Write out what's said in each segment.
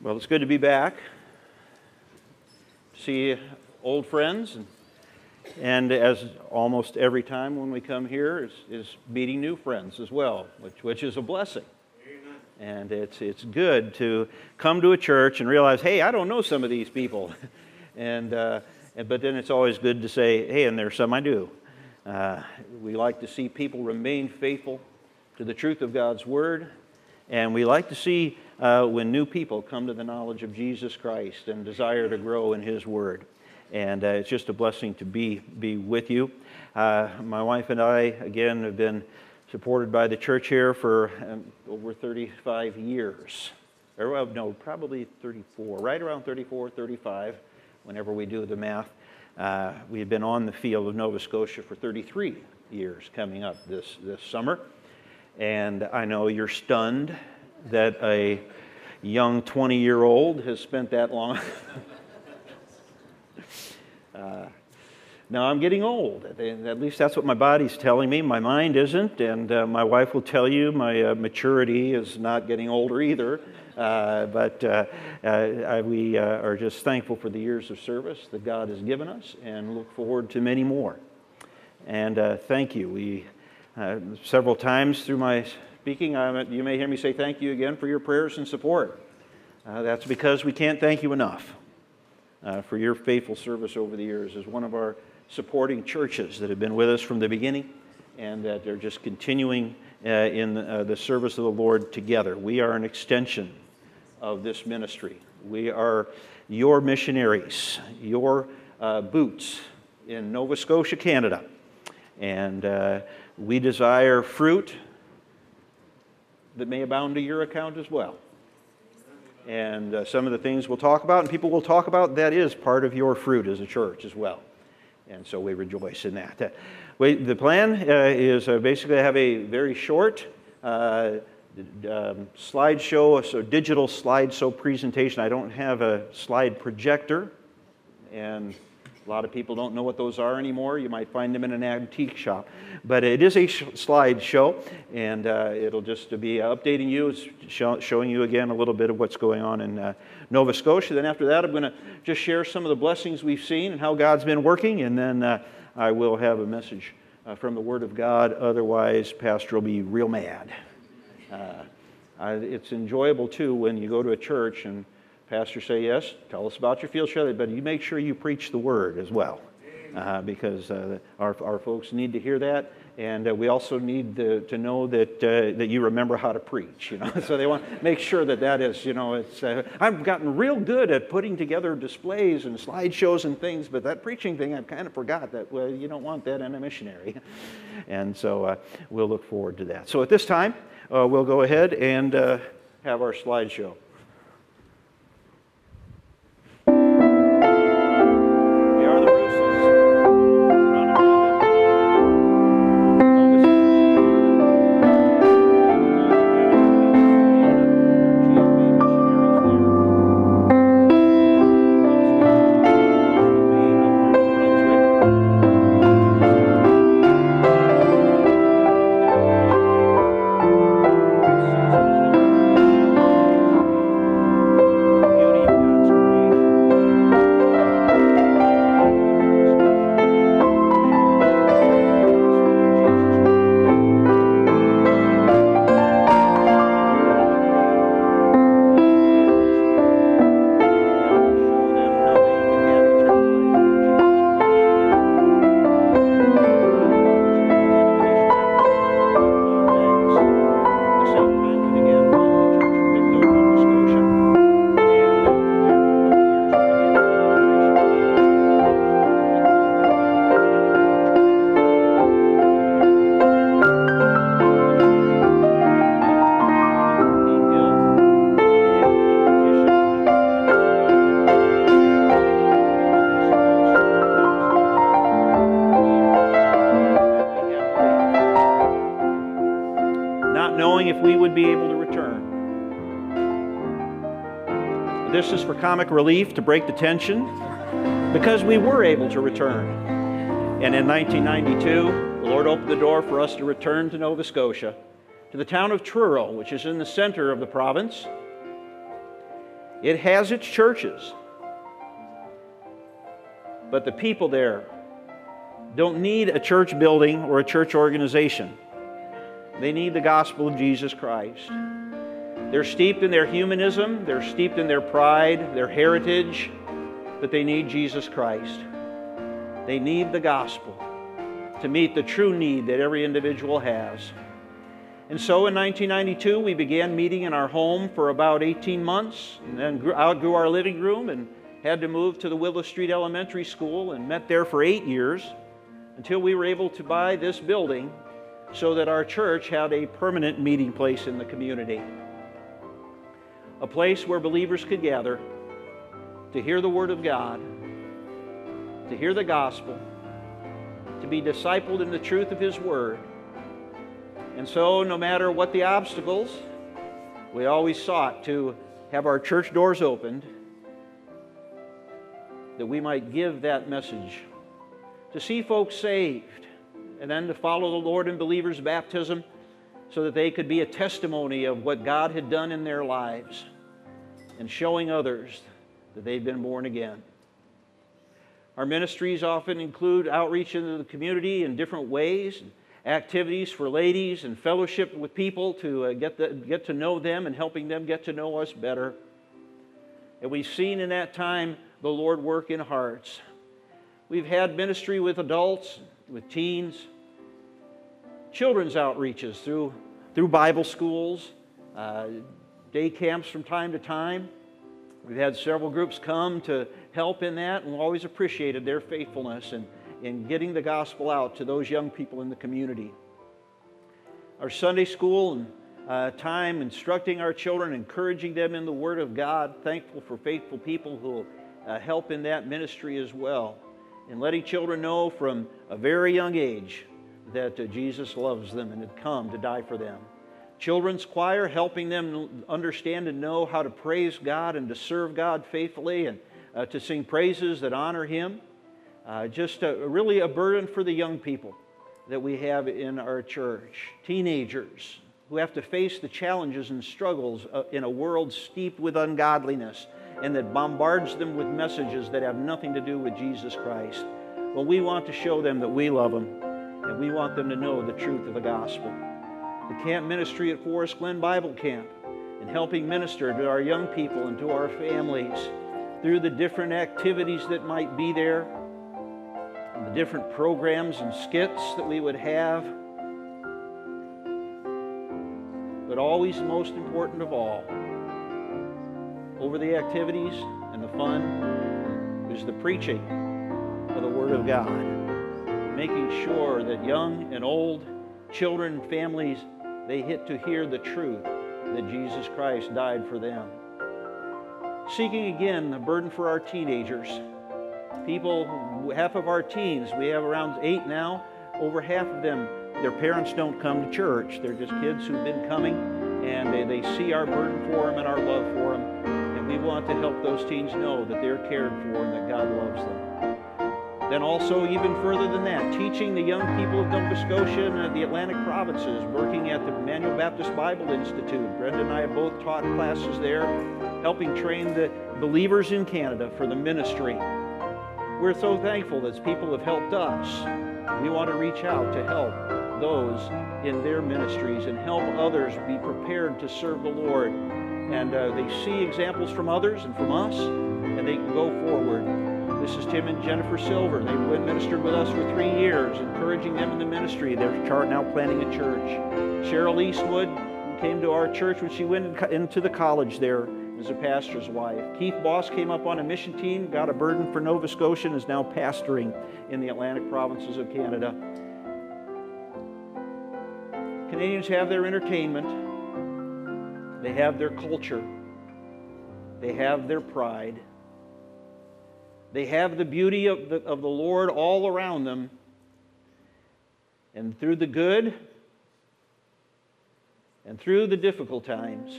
Well, it's good to be back. See old friends, and, and as almost every time when we come here, is, is meeting new friends as well, which, which is a blessing. And it's, it's good to come to a church and realize, hey, I don't know some of these people. and, uh, and, but then it's always good to say, hey, and there's some I do. Uh, we like to see people remain faithful to the truth of God's Word. And we like to see uh, when new people come to the knowledge of Jesus Christ and desire to grow in His Word. And uh, it's just a blessing to be, be with you. Uh, my wife and I, again, have been supported by the church here for um, over 35 years. Or, no, probably 34, right around 34, 35, whenever we do the math. Uh, we've been on the field of Nova Scotia for 33 years coming up this, this summer. And I know you're stunned that a young 20 year old has spent that long. uh, now I'm getting old. At least that's what my body's telling me. My mind isn't, and uh, my wife will tell you my uh, maturity is not getting older either. Uh, but uh, uh, we uh, are just thankful for the years of service that God has given us and look forward to many more. And thank you. We several times through my speaking, you may hear me say thank you again for your prayers and support. Uh, that's because we can't thank you enough uh, for your faithful service over the years as one of our supporting churches that have been with us from the beginning and that they're just continuing uh, in uh, the service of the Lord together. We are an extension of this ministry. We are your missionaries, your uh, boots in Nova Scotia, Canada. And we desire fruit that may abound to your account as well. And uh, some of the things we'll talk about and people will talk about, that is part of your fruit as a church as well. And so we rejoice in that. Uh, we, the plan uh, is uh, basically to have a very short uh, um, slideshow, so digital slideshow presentation. I don't have a slide projector, and a lot of people don't know what those are anymore. You might find them in an antique shop. But it is a sh- slide show, and uh, it'll just be updating you, show- showing you again a little bit of what's going on in uh, Nova Scotia. Then after that, I'm going to just share some of the blessings we've seen and how God's been working, and then uh, I will have a message uh, from the Word of God. Otherwise, Pastor will be real mad. Uh, it's enjoyable, too, when you go to a church and Pastor say, yes, tell us about your field trip, but you make sure you preach the word as well. Uh, because uh, our, our folks need to hear that. And uh, we also need to, to know that, uh, that you remember how to preach, you know. so they want to make sure that that is, you know, it's, uh, I've gotten real good at putting together displays and slideshows and things, but that preaching thing, I've kind of forgot that, well, you don't want that in a missionary. and so uh, we'll look forward to that. So at this time, we'll go ahead and have our slideshow. Comic relief to break the tension because we were able to return. And in 1992, the Lord opened the door for us to return to Nova Scotia, to the town of Truro, which is in the center of the province. It has its churches. But the people there don't need a church building or a church organization. They need the gospel of Jesus Christ. They're steeped in their humanism, they're steeped in their pride, their heritage, but they need Jesus Christ. They need the gospel to meet the true need that every individual has. And so in 1992, we began meeting in our home for about 18 months, and then outgrew our living room and had to move to the Willow Street Elementary School and met there for eight years until we were able to buy this building so that our church had a permanent meeting place in the community. A place where believers could gather to hear the Word of God, to hear the gospel, to be discipled in the truth of His Word. And so, no matter what the obstacles, we always sought to have our church doors opened that we might give that message, to see folks saved, and then to follow the Lord in believers' baptism so that they could be a testimony of what God had done in their lives and showing others that they've been born again. Our ministries often include outreach into the community in different ways, activities for ladies, and fellowship with people to uh, get, the, get to know them and helping them get to know us better. And we've seen in that time the Lord work in hearts. We've had ministry with adults, with teens, children's outreaches through, through Bible schools, uh, day camps from time to time. We've had several groups come to help in that, and always appreciated their faithfulness in, in getting the gospel out to those young people in the community. Our Sunday school and uh, time instructing our children, encouraging them in the Word of God, thankful for faithful people who uh, help in that ministry as well, and letting children know from a very young age that uh, Jesus loves them and had come to die for them children's choir, helping them understand and know how to praise God and to serve God faithfully and uh, to sing praises that honor Him. Uh, just a, really a burden for the young people that we have in our church. Teenagers who have to face the challenges and struggles uh, in a world steeped with ungodliness and that bombards them with messages that have nothing to do with Jesus Christ. Well, we want to show them that we love them and we want them to know the truth of the gospel the camp ministry at Forest Glen Bible Camp and helping minister to our young people and to our families through the different activities that might be there, the different programs and skits that we would have. But always, most important of all, over the activities and the fun is the preaching of the Word of God, making sure that young and old, children, families, they hit to hear the truth that Jesus Christ died for them. Seeking again the burden for our teenagers. People, half of our teens, we have around eight now, over half of them, their parents don't come to church. They're just kids who've been coming and they, they see our burden for them and our love for them. And we want to help those teens know that they're cared for and that God loves them. Then also, even further than that, teaching the young people of Nova Scotia and the Atlantic provinces, working at the Emmanuel Baptist Bible Institute. Brenda and I have both taught classes there, helping train the believers in Canada for the ministry. We're so thankful that people have helped us. We want to reach out to help those in their ministries and help others be prepared to serve the Lord. And uh, they see examples from others and from us, and they can go forward this is Tim and Jennifer Silver. They've been ministered with us for three years, encouraging them in the ministry. They're now planning a church. Cheryl Eastwood came to our church when she went into the college there as a pastor's wife. Keith Boss came up on a mission team, got a burden for Nova Scotia, and is now pastoring in the Atlantic provinces of Canada. Canadians have their entertainment, they have their culture, they have their pride. They have the beauty of the, of the Lord all around them. And through the good and through the difficult times,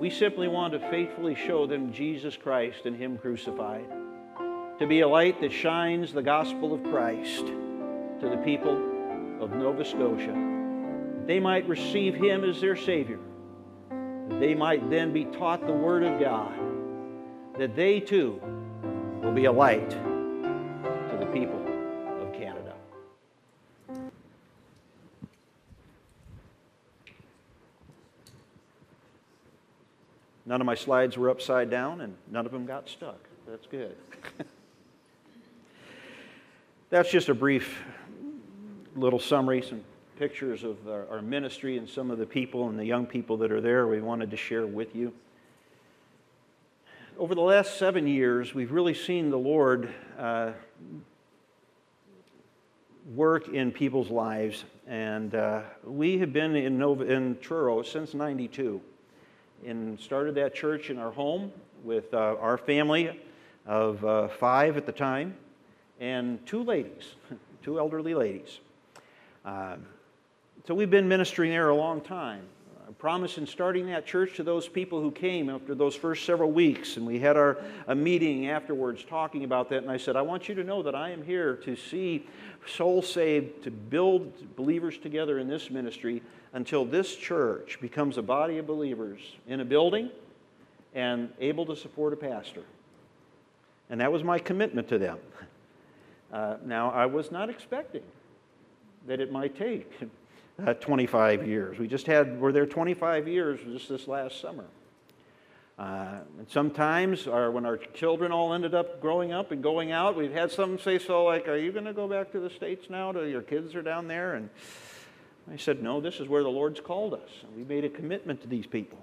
we simply want to faithfully show them Jesus Christ and Him crucified. To be a light that shines the gospel of Christ to the people of Nova Scotia. They might receive Him as their Savior they might then be taught the Word of God, that they too will be a light to the people of Canada. None of my slides were upside down, and none of them got stuck. That's good. That's just a brief little summary, some pictures of our, ministry and some of the people and the young people that are there we wanted to share with you. Over the last seven years, we've really seen the Lord uh, work in people's lives, and uh, we have been in, Nova, in Truro since 92 and started that church in our home with uh, our family of uh, five at the time and two ladies, two elderly ladies. Uh, so we've been ministering there a long time. I promised in starting that church to those people who came after those first several weeks, and we had our a meeting afterwards talking about that. And I said, I want you to know that I am here to see souls saved, to build believers together in this ministry until this church becomes a body of believers in a building and able to support a pastor. And that was my commitment to them. Uh, now, I was not expecting that it might take uh, 25 years. We just had, we're there 25 years just this last summer. Uh, and sometimes, our, when our children all ended up growing up and going out, we've had some say, So, like, are you going to go back to the States now? To, your kids are down there? And I said, No, this is where the Lord's called us. And we made a commitment to these people.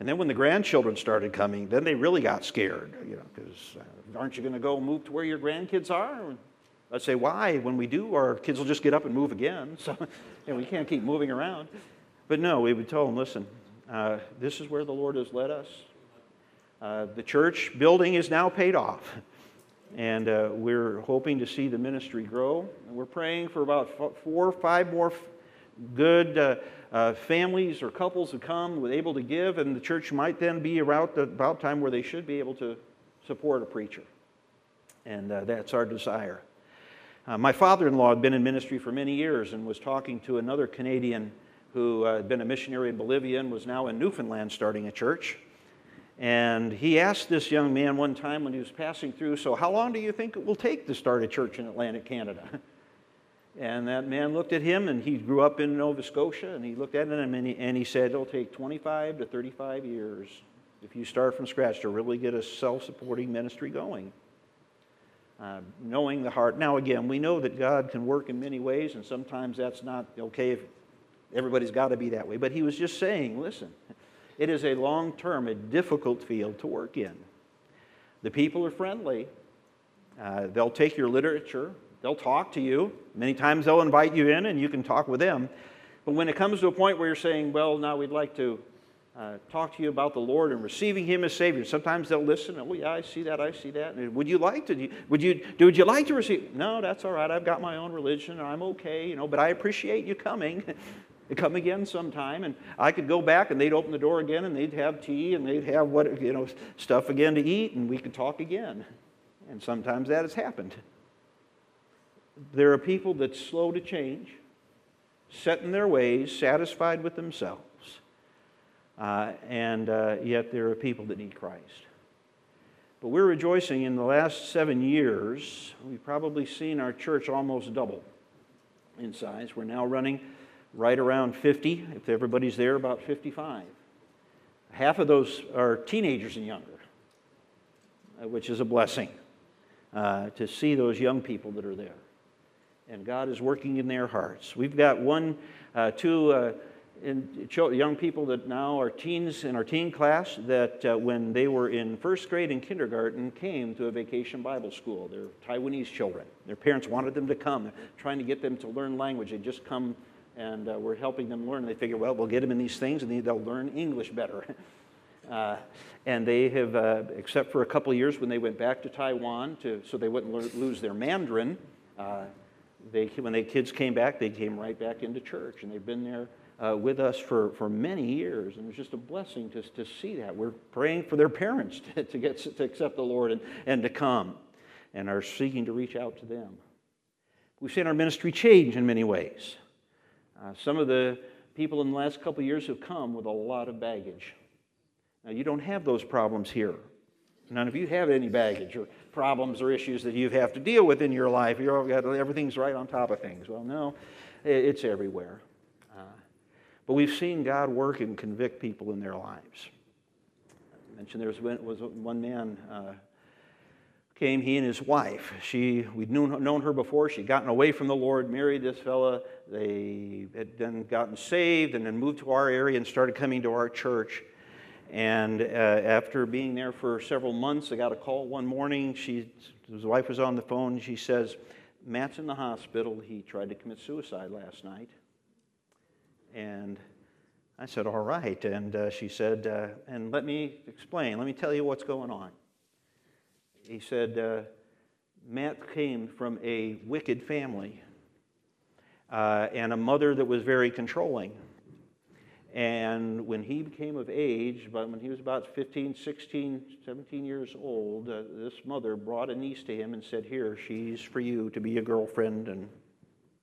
And then when the grandchildren started coming, then they really got scared, you know, because uh, aren't you going to go move to where your grandkids are? I'd say, why? When we do, our kids will just get up and move again. So you know, we can't keep moving around. But no, we would tell them, listen, uh, this is where the Lord has led us. Uh, the church building is now paid off. And uh, we're hoping to see the ministry grow. And we're praying for about four or five more good uh, uh, families or couples who come with able to give, and the church might then be about, about time where they should be able to support a preacher. And uh, that's our desire. Uh, my father in law had been in ministry for many years and was talking to another Canadian who uh, had been a missionary in Bolivia and was now in Newfoundland starting a church. And he asked this young man one time when he was passing through, So, how long do you think it will take to start a church in Atlantic Canada? And that man looked at him, and he grew up in Nova Scotia, and he looked at him and he, and he said, It'll take 25 to 35 years if you start from scratch to really get a self supporting ministry going. Uh, knowing the heart. Now, again, we know that God can work in many ways, and sometimes that's not okay if everybody's got to be that way. But he was just saying, listen, it is a long term, a difficult field to work in. The people are friendly. Uh, they'll take your literature, They'll talk to you. Many times they'll invite you in and you can talk with them. But when it comes to a point where you're saying, well, now we'd like to uh, talk to you about the Lord and receiving Him as Savior, sometimes they'll listen. Oh, yeah, I see that, I see that. And would you like to? Would you? Would you like to receive? No, that's all right. I've got my own religion. I'm okay, you know. But I appreciate you coming. come again sometime and i could go back and they'd open the door again and they'd have tea and they'd have what you know stuff again to eat and we could talk again and sometimes that has happened there are people that slow to change, set in their ways, satisfied with themselves, uh, and uh, yet there are people that need Christ. But we're rejoicing in the last seven years, we've probably seen our church almost double in size. We're now running right around 50, if everybody's there, about 55. Half of those are teenagers and younger, uh, which is a blessing uh, to see those young people that are there and God is working in their hearts. We've got one, uh, two uh, in, young people that now are teens in our teen class that uh, when they were in first grade and kindergarten came to a vacation Bible school. They're Taiwanese children. Their parents wanted them to come, trying to get them to learn language. They just come and uh, we're helping them learn. They figure, well, we'll get them in these things and they'll learn English better. Uh, and they have, uh, except for a couple years when they went back to Taiwan to, so they wouldn't lose their Mandarin, uh, they, when the kids came back, they came right back into church, and they've been there uh, with us for, for many years. And it's just a blessing to, to see that. We're praying for their parents to, to, get, to accept the Lord and, and to come, and are seeking to reach out to them. We've seen our ministry change in many ways. Uh, some of the people in the last couple years have come with a lot of baggage. Now, you don't have those problems here. None of you have any baggage or problems or issues that you have to deal with in your life. You're got everything's right on top of things. Well, no, it's everywhere. But we've seen God work and convict people in their lives. I mentioned there was, was one man uh, came, he and his wife. She, we'd known, known her before. She'd gotten away from the Lord, married this fella. They had then gotten saved and then moved to our area and started coming to our church. And uh, after being there for several months, I got a call one morning. She, his wife was on the phone. She says, Matt's in the hospital. He tried to commit suicide last night. And I said, All right. And uh, she said, uh, And let me explain. Let me tell you what's going on he said, uh, Matt came from a wicked family uh, and a mother that was very controlling. And when he became of age, but when he was about 15, 16, 17 years old, uh, this mother brought a niece to him and said, Here, she's for you to be a girlfriend and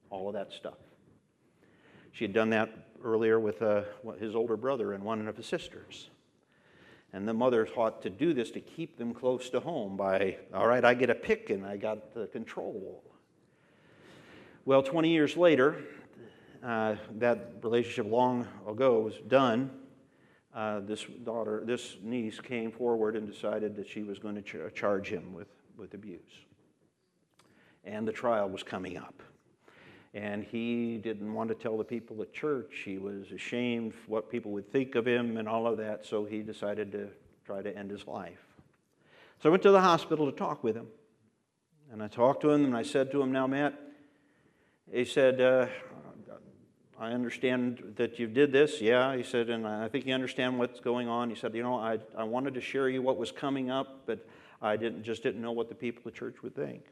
all of that stuff. She had done that earlier with uh, his older brother and one of his sisters. And the mother thought to do this to keep them close to home by, all right, I get a pick and I got the control. Well, 20 years later, uh, that relationship long ago was done. Uh, this daughter, this niece came forward and decided that she was going to ch- charge him with, with abuse. And the trial was coming up. And he didn't want to tell the people at church. He was ashamed what people would think of him and all of that, so he decided to try to end his life. So I went to the hospital to talk with him. And I talked to him and I said to him, Now, Matt, he said, uh, I understand that you did this. Yeah, he said, and I think you understand what's going on. He said, You know, I, I wanted to share you what was coming up, but I didn't, just didn't know what the people at church would think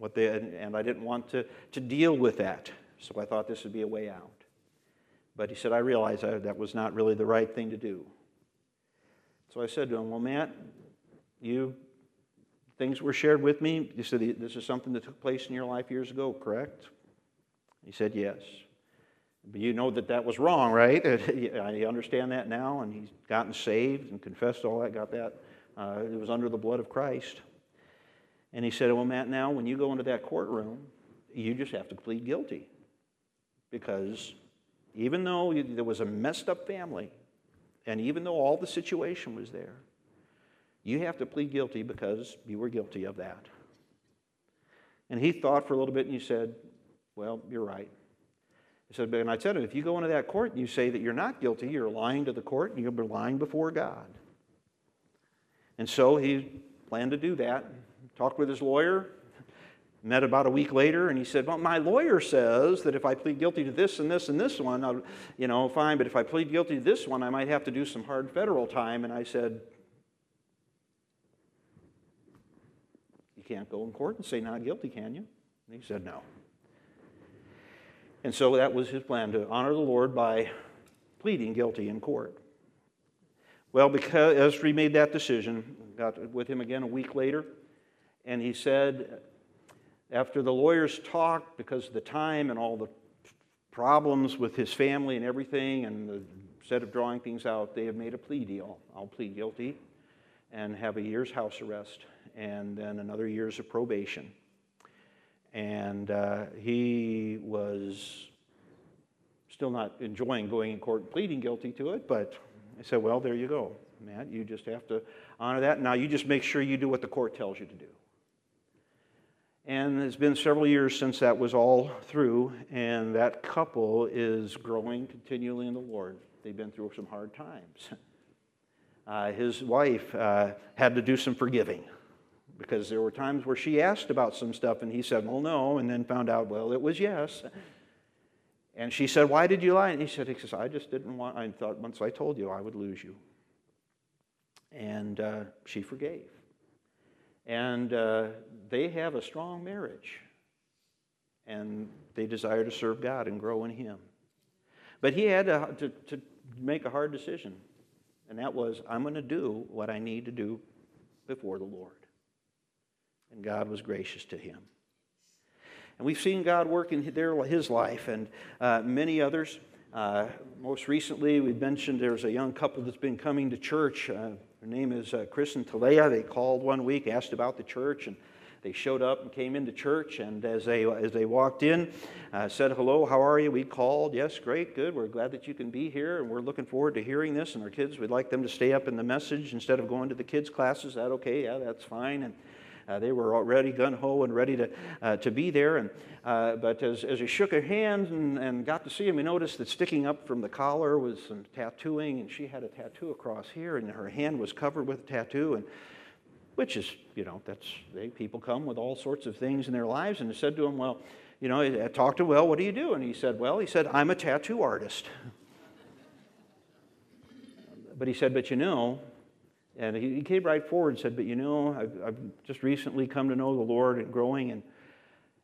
what they, and I didn't want to, to deal with that. So I thought this would be a way out. But he said, I realized I, that was not really the right thing to do. So I said to him, Well, Matt, you things were shared with me. You said this is something that took place in your life years ago, correct? He said, Yes. But you know that that was wrong, right? I understand that now, and he's gotten saved and confessed all that, got that. Uh, it was under the blood of Christ. And he said, Well, Matt, now when you go into that courtroom, you just have to plead guilty. Because even though there was a messed up family, and even though all the situation was there, you have to plead guilty because you were guilty of that. And he thought for a little bit and he said, Well, you're right. He said, and I said, if you go into that court and you say that you're not guilty, you're lying to the court and you'll be lying before God. And so he planned to do that talked with his lawyer, met about a week later, and he said, Well, my lawyer says that if I plead guilty to this and this and this one, I'll, you know, fine, but if I plead guilty to this one, I might have to do some hard federal time. And I said, You can't go in court and say not guilty, can you? And he said, No. And so that was his plan to honor the Lord by pleading guilty in court. Well, because Esri made that decision, got with him again a week later. And he said, after the lawyers talked, because of the time and all the problems with his family and everything, and the, instead of drawing things out, they have made a plea deal. I'll plead guilty and have a year's house arrest and then another year's of probation. And uh, he was still not enjoying going in court and pleading guilty to it, but I said, well, there you go, Matt. You just have to honor that. Now you just make sure you do what the court tells you to do. And it's been several years since that was all through, and that couple is growing continually in the Lord. They've been through some hard times. Uh, his wife uh, had to do some forgiving because there were times where she asked about some stuff, and he said, Well, no, and then found out, Well, it was yes. And she said, Why did you lie? And he said, I just didn't want, I thought once I told you I would lose you. And uh, she forgave. And uh, they have a strong marriage. And they desire to serve God and grow in Him. But he had to, to, to make a hard decision. And that was, I'm going to do what I need to do before the Lord. And God was gracious to him. And we've seen God work in their, his life and uh, many others. Uh, most recently, we mentioned there's a young couple that's been coming to church. Uh, her name is uh, Chris and Talea. They called one week, asked about the church, and they showed up and came into church. And as they, as they walked in, uh, said, Hello, how are you? We called. Yes, great, good. We're glad that you can be here, and we're looking forward to hearing this. And our kids, we'd like them to stay up in the message instead of going to the kids' classes. Is that okay? Yeah, that's fine. And uh, they were already gun ho and ready to, uh, to be there. And, uh, but as, as we shook her hand and, and got to see him, we noticed that sticking up from the collar was some tattooing, and she had a tattoo across here, and her hand was covered with a tattoo. And which is, you know, that's they, people come with all sorts of things in their lives. And I said to him, well, you know, I talked to well, what do you do? And he said, well, he said, I'm a tattoo artist. but he said, but you know, and he, came right forward and said, But you know, I've, I've just recently come to know the Lord and growing. And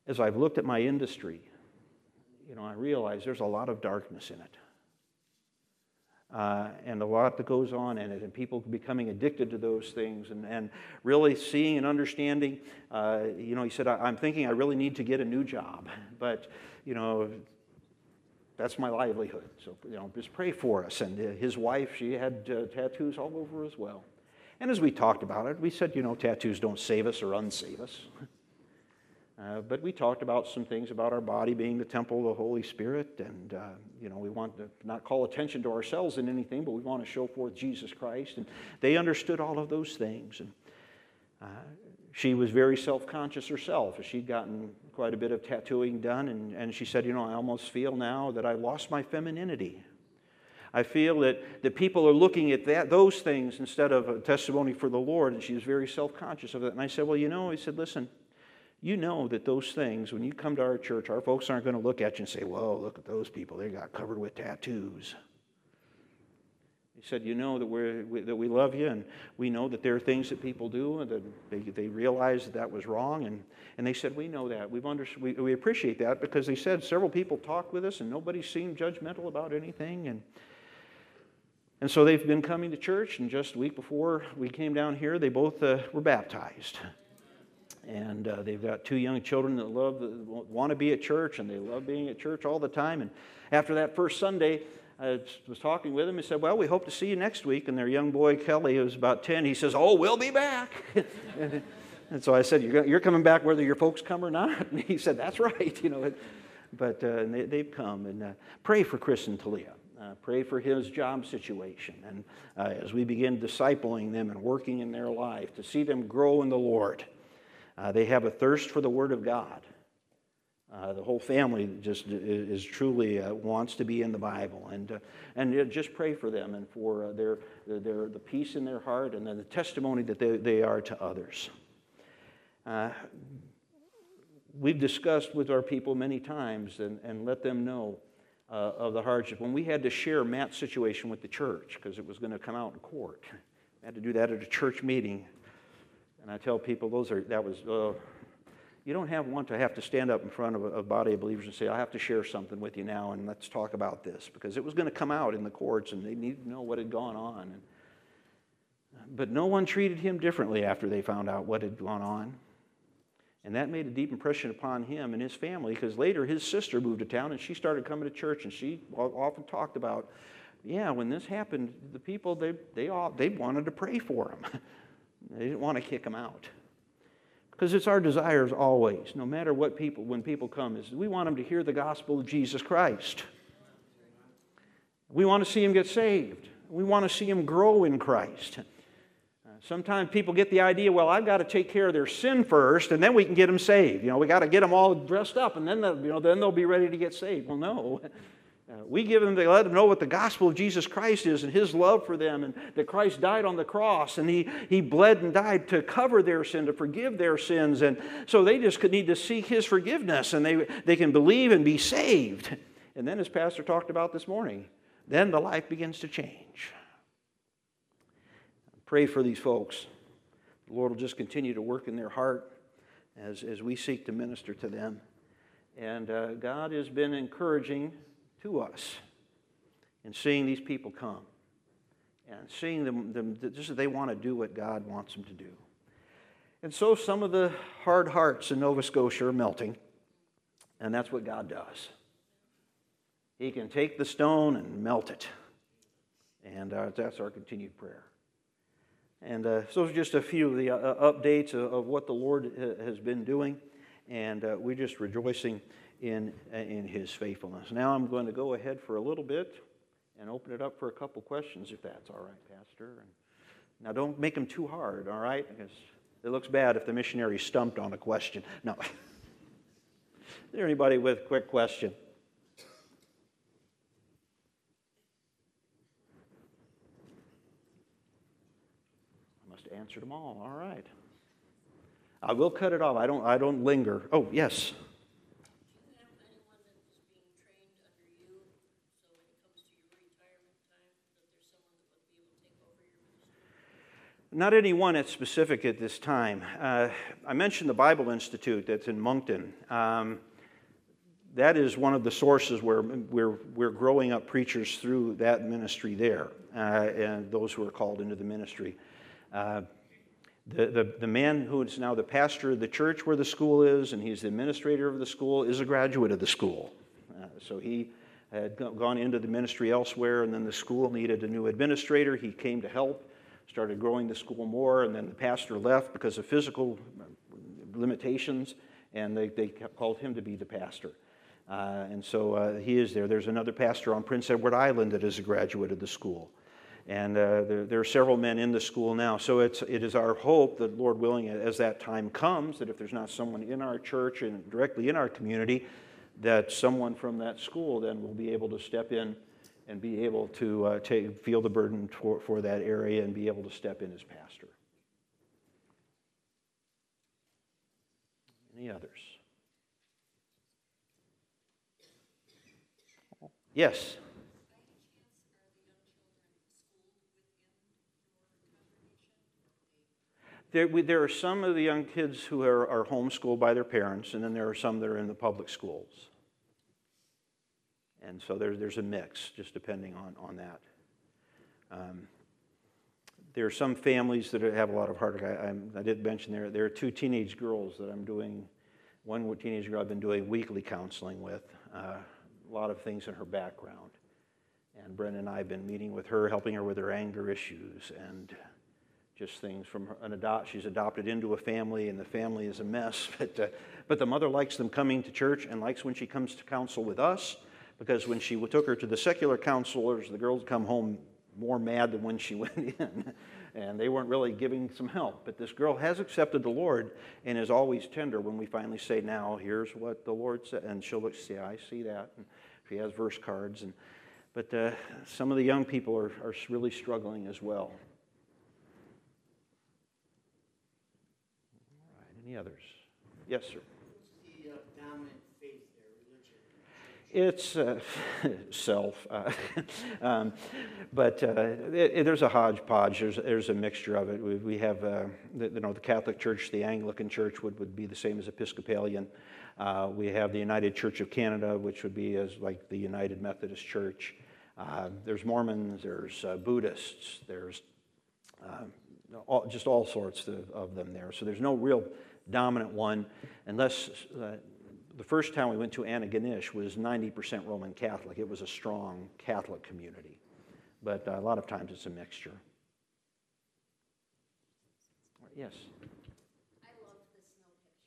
as I've looked at my industry, you know, I realize there's a lot of darkness in it. Uh, and a lot that goes on in it, and people becoming addicted to those things, and, and really seeing and understanding. Uh, you know, he said, I'm thinking I really need to get a new job, but, you know, that's my livelihood. So, you know, just pray for us. And uh, his wife, she had uh, tattoos all over as well. And as we talked about it, we said, you know, tattoos don't save us or unsave us. Uh, but we talked about some things about our body being the temple of the Holy Spirit, and uh, you know we want to not call attention to ourselves in anything, but we want to show forth Jesus Christ. And they understood all of those things. And uh, she was very self-conscious herself. She'd gotten quite a bit of tattooing done, and, and she said, you know, I almost feel now that I lost my femininity. I feel that, that people are looking at that, those things instead of a testimony for the Lord, and she was very self conscious of it. And I said, Well, you know, I said, listen, you know that those things, when you come to our church, our folks aren't going to look at you and say, Whoa, look at those people. They got covered with tattoos. He said, You know that, we, that we love you, and we know that there are things that people do, and that they, they realize that that was wrong. And, and they said, We know that. We've under, we, we appreciate that because they said several people talked with us, and nobody seemed judgmental about anything. And, and so they've been coming to church, and just a week before we came down here, they both uh, were baptized. And uh, they've got two young children that love, want to be at church, and they love being at church all the time. And after that first Sunday, I was talking with them. He said, Well, we hope to see you next week. And their young boy, Kelly, who's about 10, he says, Oh, we'll be back. and so I said, You're coming back whether your folks come or not? And he said, That's right. You know, but uh, they, have come. And uh, pray for Chris and Talia. Uh, pray for his job situation. And uh, as we begin discipling them and working in their life, to see them grow in the Lord. Uh, they have a thirst for the Word of God. Uh, the whole family just is truly uh, wants to be in the Bible, and uh, and just pray for them and for their, their the peace in their heart and then the testimony that they, they are to others we've discussed with our people many times and, and let them know uh, of the hardship. When we had to share Matt's situation with the church because it was going to come out in court, we had to do that at a church meeting. And I tell people those are that was uh, you don't have want to have to stand up in front of a, body of believers and say I have to share something with you now and let's talk about this because it was going to come out in the courts and they needed to know what had gone on. And, but no one treated him differently after they found out what had gone on. And that made a deep impression upon him and his family because later his sister moved to town and she started coming to church and she often talked about, yeah, when this happened, the people, they, they, all, they wanted to pray for him. they didn't want to kick him out. Because it's our desires always, no matter what people, when people come, is we want them to hear the gospel of Jesus Christ. We want to see him get saved. We want to see him grow in Christ. Sometimes people get the idea, well, I've got to take care of their sin first, and then we can get them saved. You know, we got to get them all dressed up, and then they'll, you know, then they'll be ready to get saved. Well, no. Uh, we give them, they let them know what the gospel of Jesus Christ is and his love for them, and that Christ died on the cross, and he, he bled and died to cover their sin, to forgive their sins. And so they just need to seek his forgiveness, and they, they can believe and be saved. And then, as Pastor talked about this morning, then the life begins to change. Pray for these folks. The Lord will just continue to work in their heart as, as we seek to minister to them. And uh, God has been encouraging to us in seeing these people come and seeing them, them just they want to do what God wants them to do. And so some of the hard hearts in Nova Scotia are melting, and that's what God does. He can take the stone and melt it. And uh, that's our continued prayer. And uh, so, those are just a few of the uh, updates of, of, what the Lord has been doing. And uh, we're just rejoicing in, in His faithfulness. Now, I'm going to go ahead for a little bit and open it up for a couple questions, if that's all right, Pastor. And now, don't make them too hard, all right? Because it looks bad if the missionary stumped on a question. No. Is there anybody with a quick question? I must have answered them all. All right. I will cut it off. I don't, I don't linger. Oh, yes. Not anyone at specific at this time. Uh, I mentioned the Bible Institute that's in Moncton. Um, that is one of the sources where we're, we're growing up preachers through that ministry there, uh, and those who are called into the ministry. Uh, the, the, the man who is now the pastor of the church where the school is, and he's the administrator of the school, is a graduate of the school. Uh, so he had gone into the ministry elsewhere, and then the school needed a new administrator. He came to help started growing the school more, and then the pastor left because of physical limitations, and they, they called him to be the pastor. Uh, and so uh, he is there. There's another pastor on Prince Edward Island that is a graduate of the school. And uh, there, there, are several men in the school now. So it's, it is our hope that, Lord willing, as that time comes, that if there's not someone in our church and directly in our community, that someone from that school then will be able to step in and be able to uh, take, feel the burden for, for that area and be able to step in as pastor. Any others? Yes. There, we, there, are some of the young kids who are, are homeschooled by their parents, and then there are some that are in the public schools. And so there's, there's a mix, just depending on, on that. Um, there are some families that have a lot of heartache. I, I, did mention there, there are two teenage girls that I'm doing, one teenage girl I've been doing weekly counseling with, uh, a lot of things in her background. And Brenda and I have been meeting with her, helping her with her anger issues and just things from an adopt. She's adopted into a family, and the family is a mess. But, uh, but the mother likes them coming to church and likes when she comes to counsel with us because when she took her to the secular counselors, the girls come home more mad than when she went in. and they weren't really giving some help. But this girl has accepted the Lord and is always tender when we finally say, Now, here's what the Lord said. And she'll look, see, I see that. And she has verse cards. And, but uh, some of the young people are, are really struggling as well. All right, any others? Yes, sir. It's uh, self, uh, um, but uh, it, it, there's a hodgepodge. There's, there's a mixture of it. We, we have, uh, the, you know, the Catholic Church, the Anglican Church would, would be the same as Episcopalian. Uh, we have the United Church of Canada, which would be as like the United Methodist Church. Uh, there's Mormons. There's Buddhists. There's all, just all sorts of, of, them there. So there's no real dominant one, unless the first town we went to, Antigonish, was 90% Roman Catholic. It was a strong Catholic community. But uh, a lot of times it's a mixture. Yes? I love the snow pictures.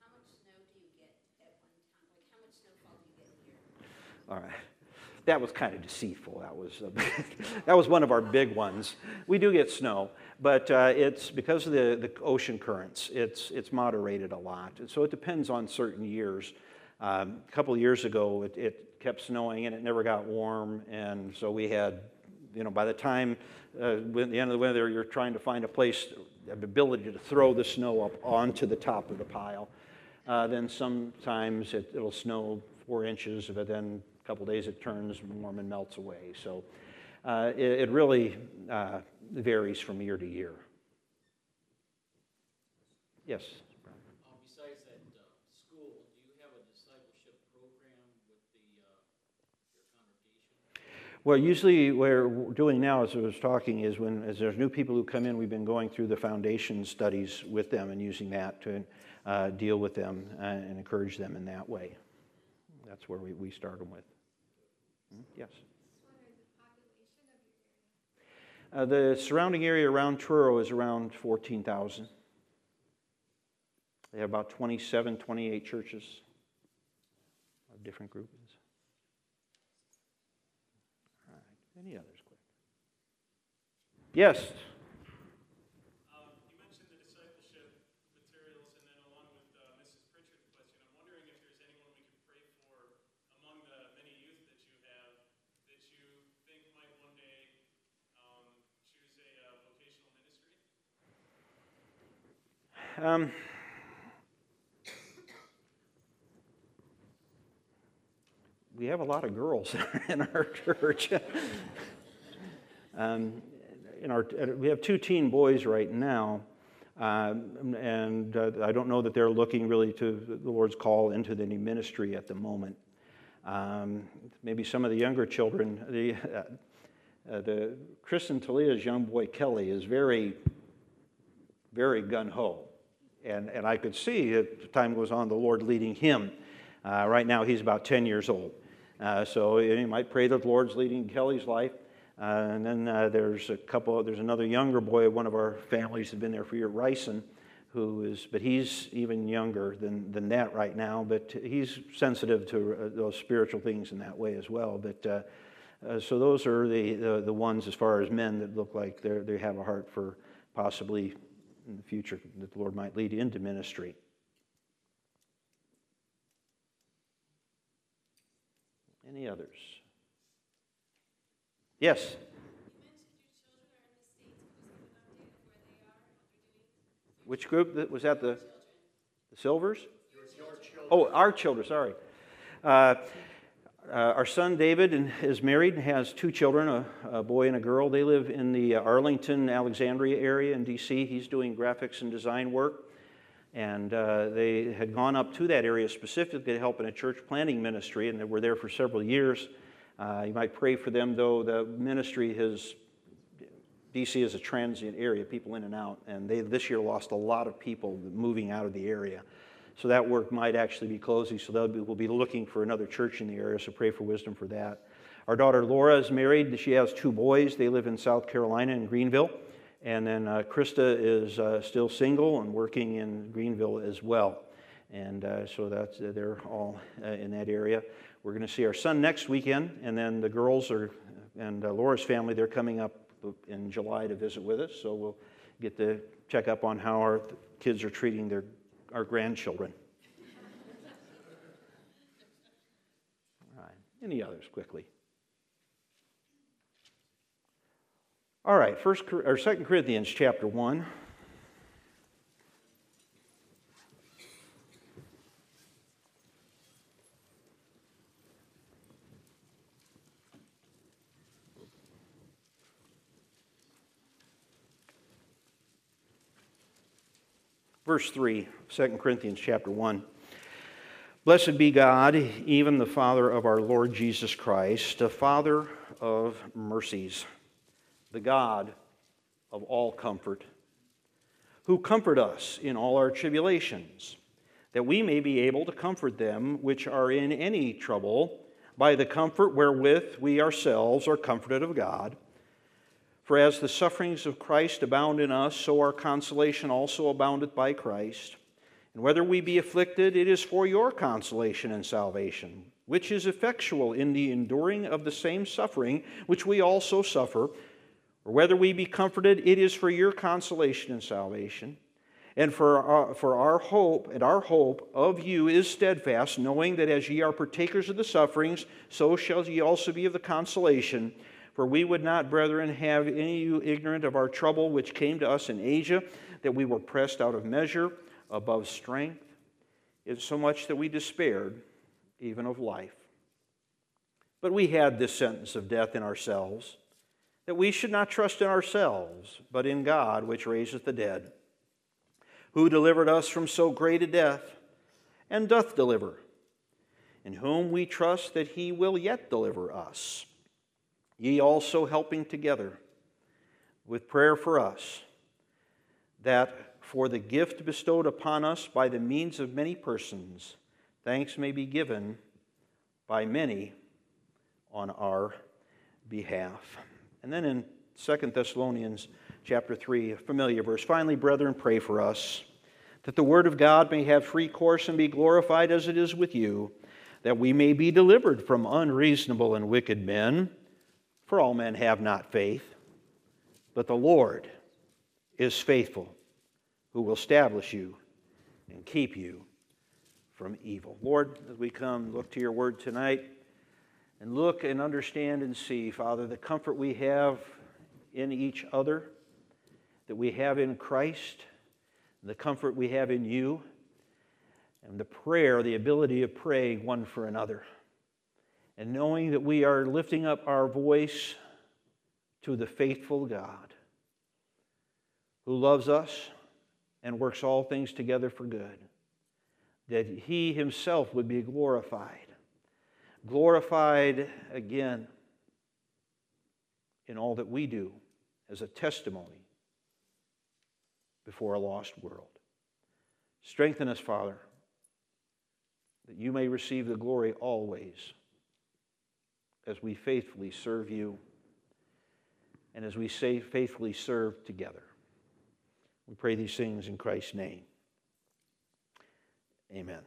How much snow do you get at one time? Like, how much snowfall do you get here? All right that was kind of deceitful. That was, that was one of our big ones. We do get snow, but uh, it's because of the, the ocean currents, it's, it's moderated a lot. And so it depends on certain years. Um, a couple of years ago, it, it, kept snowing and it never got warm. And so we had, you know, by the time, uh, at the end of the winter, you're trying to find a place, the ability to throw the snow up onto the top of the pile. Uh, then sometimes it, it'll snow four inches, but then a couple days it turns warm and melts away. So uh, it, it, really uh, varies from year to year. Yes. Uh, besides that uh, school, do you have a discipleship program with the, uh, your congregation? Well, usually what we're doing now, as I was talking, is when as there's new people who come in, we've been going through the foundation studies with them and using that to uh, deal with them and encourage them in that way. That's where we, we start them with. Yes. Uh, the surrounding area around Truro is around 14,000. They have about 27, 28 churches of different groups. All right. Any others? Quick. Yes. Um, You mentioned the discipleship materials, and then along with uh, Mrs. Pritchard's question, I'm wondering if there's anyone we can pray for among the many youth that you have that you think might one day um, choose a uh, vocational ministry? Um, we have a lot of girls in our church. um, in our, we have two teen boys right now, um, and uh, I don't know that they're looking really to the Lord's call into any ministry at the moment. Um, maybe some of the younger children, the, uh, uh, the Talia's young boy Kelly is very, very gun ho. And, and I could see as time goes on the Lord leading him. Uh, right now he's about 10 years old. Uh, so you might pray that the Lord's leading Kelly's life. Uh, and then uh, there's a couple, there's another younger boy, one of our families has been there for years, Ryson, who is, but he's even younger than, than that right now, but he's sensitive to uh, those spiritual things in that way as well. But uh, so those are the, the, the ones as far as men that look like they they have a heart for possibly in the future that the Lord might lead into ministry. Any others? Yes. Which group that- was that? The, the Silvers? Oh, our children. Sorry. Uh, uh, our son David is married and has two children, a, a boy and a girl. They live in the uh, Arlington, Alexandria area in D.C. He's doing graphics and design work. And uh, they had gone up to that area specifically to help in a church planting ministry, and they were there for several years. Uh, you might pray for them, though. The ministry has, DC is a transient area, people in and out, and they this year lost a lot of people moving out of the area. So that work might actually be closing, so they'll be, we'll be looking for another church in the area, so pray for wisdom for that. Our daughter Laura is married. She has two boys. They live in South Carolina in Greenville. And then uh, Krista is uh, still single and working in Greenville as well. And uh, so that's, they're all uh, in that area. We're going to see our son next weekend, and then the girls are, and uh, Laura's family, they're coming up in July to visit with us. So we'll get to check up on how our kids are treating their, our grandchildren. all right. Any others quickly? All right, first or Second Corinthians chapter one. Verse 3, 2 Corinthians chapter 1. Blessed be God, even the Father of our Lord Jesus Christ, the Father of mercies the God of all comfort, who comfort us in all our tribulations, that we may be able to comfort them which are in any trouble by the comfort wherewith we ourselves are comforted of God. For as the sufferings of Christ abound in us, so our consolation also aboundeth by Christ. And whether we be afflicted, it is for your consolation and salvation, which is effectual in the enduring of the same suffering which we also suffer or whether we be comforted, it is for your consolation and salvation. And for our, for our hope, and our hope of you is steadfast, knowing that as ye are partakers of the sufferings, so shall ye also be of the consolation. For we would not, brethren, have any of you ignorant of our trouble which came to us in Asia, that we were pressed out of measure, above strength, is so much that we despaired even of life. But we had this sentence of death in ourselves that we should not trust in ourselves, but in God, which raiseth the dead, who delivered us from so great a death, and doth deliver, in whom we trust that he will yet deliver us. Ye also helping together with prayer for us, that for the gift bestowed upon us by the means of many persons, thanks may be given by many on our behalf. And then in 2 Thessalonians chapter 3, a familiar verse, finally, brethren, pray for us that the word of God may have free course and be glorified as it is with you, that we may be delivered from unreasonable and wicked men. For all men have not faith, but the Lord is faithful, who will establish you and keep you from evil. Lord, as we come, look to your word tonight and look and understand and see, Father, the comfort we have in each other, that we have in Christ, the comfort we have in you, and the prayer, the ability of praying one for another. And knowing that we are lifting up our voice to the faithful God who loves us and works all things together for good, that He Himself would be glorified. Glorified again in all that we do as a testimony before a lost world. Strengthen us, Father, that you may receive the glory always as we faithfully serve you and as we faithfully serve together. We pray these things in Christ's name. Amen.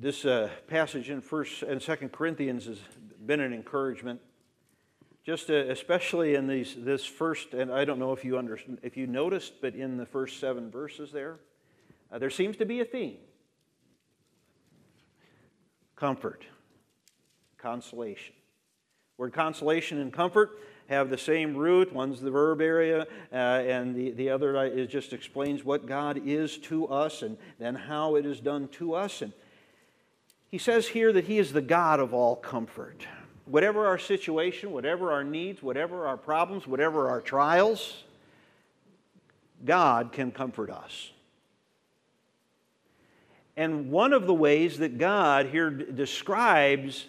This uh, passage in First and Second Corinthians has been an encouragement, just uh, especially in these this first. And I don't know if you under, if you noticed, but in the first seven verses there, uh, there seems to be a theme: comfort, consolation. Word consolation and comfort have the same root. One's the verb area, uh, and the, the other uh, is just explains what God is to us and then how it is done to us. And he says here that He is the God of all comfort. Whatever our situation, whatever our needs, whatever our problems, whatever our trials, God can comfort us. And one of the ways that God here describes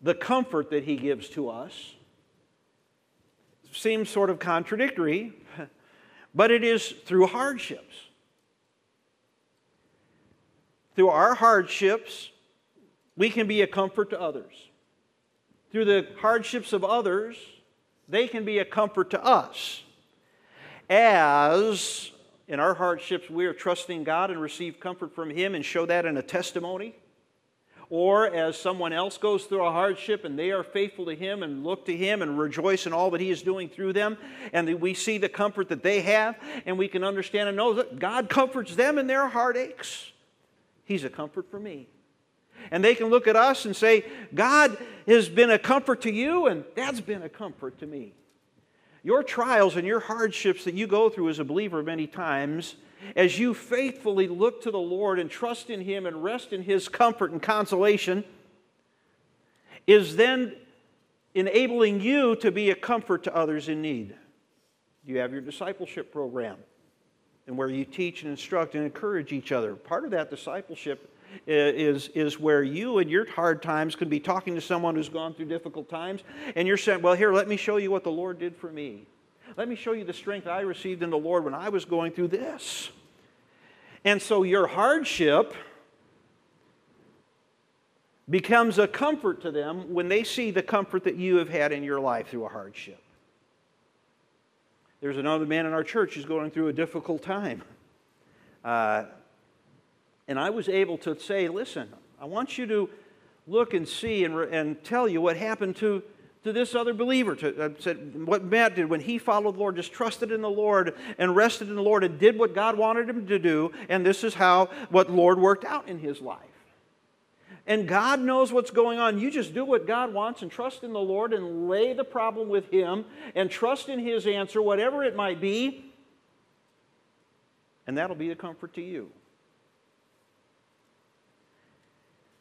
the comfort that He gives to us seems sort of contradictory, but it is through hardships. Through our hardships, we can be a comfort to others. Through the hardships of others, they can be a comfort to us. As in our hardships, we are trusting God and receive comfort from Him and show that in a testimony or as someone else goes through a hardship and they are faithful to Him and look to Him and rejoice in all that He is doing through them, and we see the comfort that they have, and we can understand and know that God comforts them in their heartaches. He's a comfort for me. And they can look at us and say, God has been a comfort to you, and that's been a comfort to me. Your trials and your hardships that you go through as a believer many times as you faithfully look to the Lord and trust in Him and rest in His comfort and consolation, is then enabling you to be a comfort to others in need. You have your discipleship program, and where you teach and instruct and encourage each other. Part of that discipleship is, is where you in your hard times can be talking to someone who's gone through difficult times, and you're saying, Well, here, let me show you what the Lord did for me. Let me show you the strength I received in the Lord when I was going through this. And so your hardship becomes a comfort to them when they see the comfort that you have had in your life through a hardship. There's another man in our church who's going through a difficult time. Uh, and I was able to say, listen, I want you to look and see and, and tell you what happened to to this other believer. To, uh, said what Matt did when he followed the Lord, just trusted in the Lord and rested in the Lord and did what God wanted him to do. And this is how what Lord worked out in his life. And God knows what's going on. You just do what God wants and trust in the Lord and lay the problem with Him and trust in His answer, whatever it might be. And that'll be a comfort to you.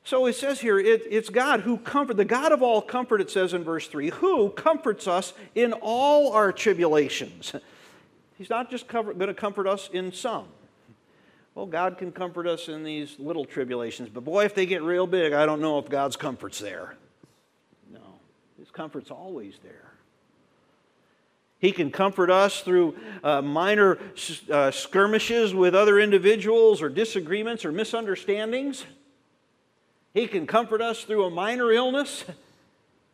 So it says here, it, it's God who comfort, the God of all comfort, it says in verse 3, who comforts us in all our tribulations. He's not just going to comfort us in some. Well, God can comfort us in these little tribulations, but boy, if they get real big, I don't know if God's comfort's there. No, His comfort's always there. He can comfort us through uh, minor uh, skirmishes with other individuals or disagreements or misunderstandings. He can comfort us through a minor illness.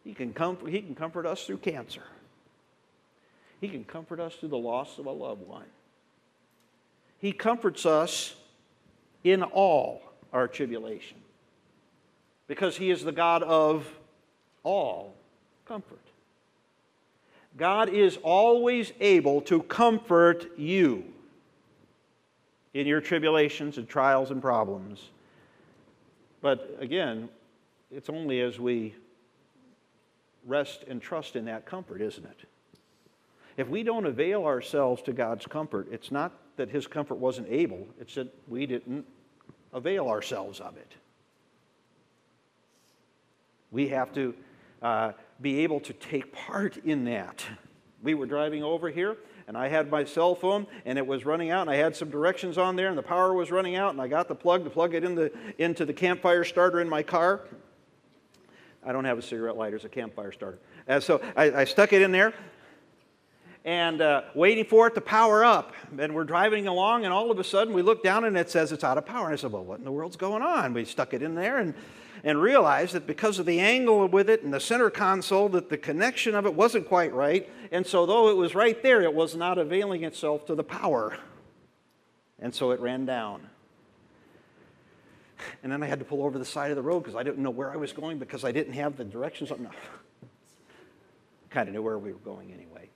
He can comfort, he can comfort us through cancer. He can comfort us through the loss of a loved one. He comforts us in all our tribulation because He is the God of all comfort. God is always able to comfort you in your tribulations and trials and problems. But again, it's only as we rest and trust in that comfort, isn't it? If we don't avail ourselves to God's comfort, it's not that His comfort wasn't able, it's that we didn't avail ourselves of it. We have to uh, be able to take part in that. We were driving over here, and I had my cell phone, and it was running out, and I had some directions on there, and the power was running out, and I got the plug to plug it in the, into the campfire starter in my car. I don't have a cigarette lighter, it's a campfire starter. And so I, I stuck it in there, and uh, waiting for it to power up. And we're driving along, and all of a sudden we look down and it says it's out of power. And I said, Well, what in the world's going on? We stuck it in there and, and realized that because of the angle with it and the center console, that the connection of it wasn't quite right. And so, though it was right there, it was not availing itself to the power. And so it ran down. And then I had to pull over the side of the road because I didn't know where I was going because I didn't have the directions. No. kind of knew where we were going anyway.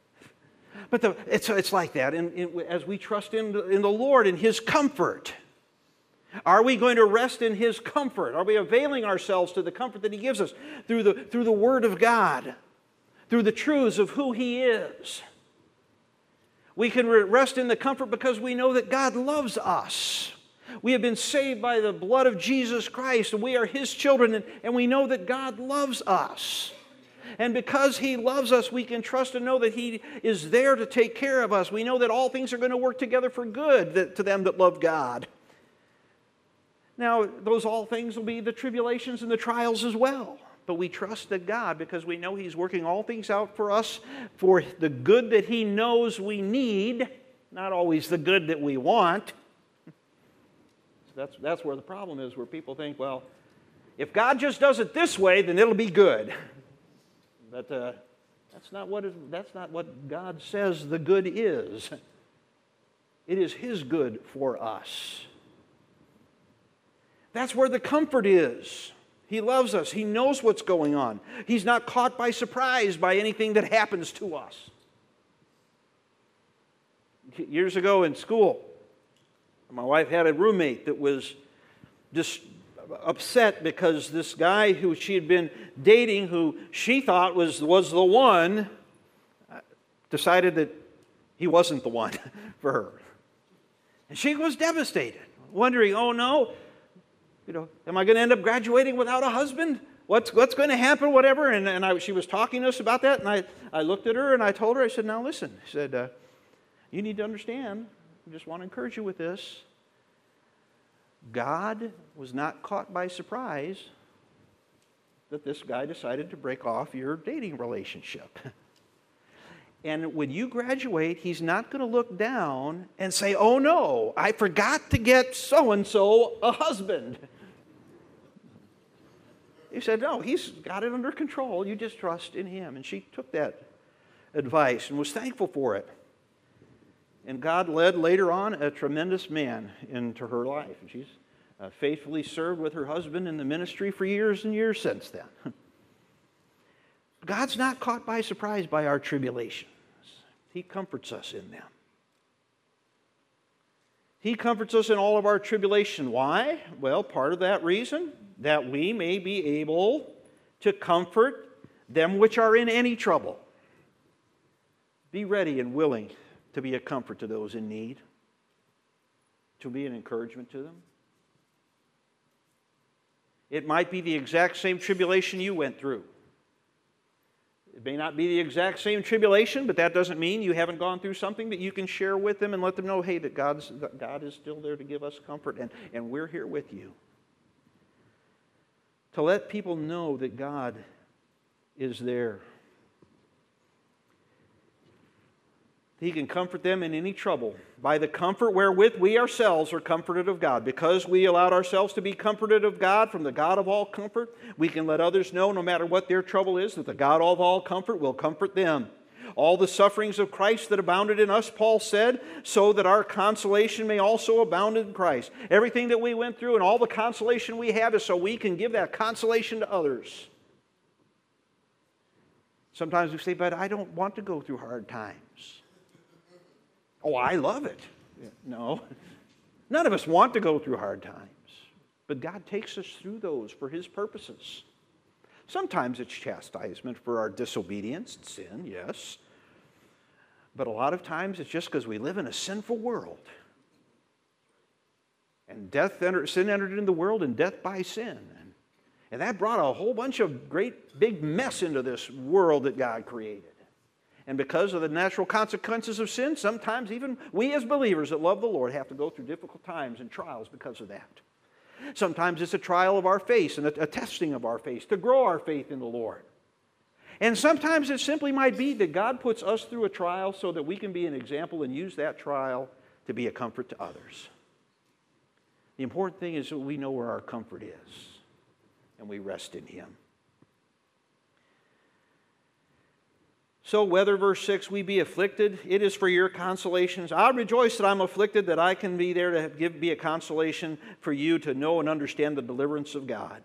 But the, it's, it's like that And, in, as we trust in, in the Lord, in His comfort. Are we going to rest in His comfort? Are we availing ourselves to the comfort that He gives us through the, through the Word of God, through the truths of who He is? We can rest in the comfort because we know that God loves us. We have been saved by the blood of Jesus Christ, and we are His children, and, and we know that God loves us. And because He loves us, we can trust and know that He is there to take care of us. We know that all things are going to work together for good to them that love God. Now, those all things will be the tribulations and the trials as well. But we trust that God because we know He's working all things out for us for the good that He knows we need, not always the good that we want. So that's, that's where the problem is, where people think, well, if God just does it this way, then it'll be good. But uh, that's, not what that's not what God says the good is. It is His good for us. That's where the comfort is. He loves us. He knows what's going on. He's not caught by surprise by anything that happens to us. Years ago in school, my wife had a roommate that was just upset because this guy who she had been dating, who she thought was, was the one, uh, decided that he wasn't the one for her. And she was devastated, wondering, oh no, you know, am I going to end up graduating without a husband? What's, what's going to happen, whatever? And, and I, she was talking to us about that, and I, I looked at her and I told her, I said, now listen, I said, uh, you need to understand, I just want to encourage you with this. God was not caught by surprise that this guy decided to break off your dating relationship. And when you graduate, he's not going to look down and say, Oh no, I forgot to get so and so a husband. He said, No, he's got it under control. You just trust in him. And she took that advice and was thankful for it. And God led later on a tremendous man into her life. And she's uh, faithfully served with her husband in the ministry for years and years since then. God's not caught by surprise by our tribulations, He comforts us in them. He comforts us in all of our tribulation. Why? Well, part of that reason that we may be able to comfort them which are in any trouble. Be ready and willing to be a comfort to those in need, to be an encouragement to them. It might be the exact same tribulation you went through. It may not be the exact same tribulation, but that doesn't mean you haven't gone through something that you can share with them and let them know, hey, that God's, God is still there to give us comfort and, and we're here with you. To let people know that God is there He can comfort them in any trouble by the comfort wherewith we ourselves are comforted of God. Because we allowed ourselves to be comforted of God from the God of all comfort, we can let others know, no matter what their trouble is, that the God of all comfort will comfort them. All the sufferings of Christ that abounded in us, Paul said, so that our consolation may also abound in Christ. Everything that we went through and all the consolation we have is so we can give that consolation to others. Sometimes we say, but I don't want to go through hard times. Oh, I love it. No. None of us want to go through hard times, but God takes us through those for His purposes. Sometimes it's chastisement for our disobedience, and sin, yes. But a lot of times it's just because we live in a sinful world. And death entered, sin entered into the world, and death by sin. And, and that brought a whole bunch of great big mess into this world that God created. And because of the natural consequences of sin, sometimes even we as believers that love the Lord have to go through difficult times and trials because of that. Sometimes it's a trial of our faith and a, testing of our faith to grow our faith in the Lord. And sometimes it simply might be that God puts us through a trial so that we can be an example and use that trial to be a comfort to others. The important thing is that we know where our comfort is and we rest in Him. So, whether, verse 6, we be afflicted, it is for your consolations. I rejoice that I'm afflicted, that I can be there to give, be a consolation for you to know and understand the deliverance of God,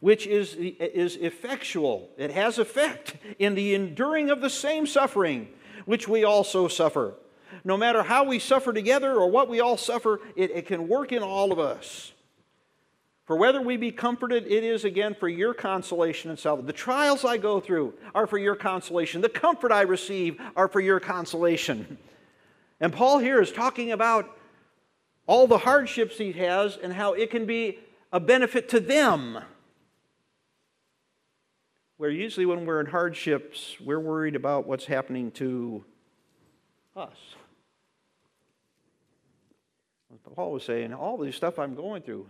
which is, is effectual. It has effect in the enduring of the same suffering, which we also suffer. No matter how we suffer together or what we all suffer, it, it can work in all of us. For whether we be comforted, it is again for your consolation and salvation. The trials I go through are for your consolation. The comfort I receive are for your consolation. And Paul here is talking about all the hardships he has and how it can be a benefit to them. Where usually when we're in hardships, we're worried about what's happening to us. Paul was saying, all this stuff I'm going through,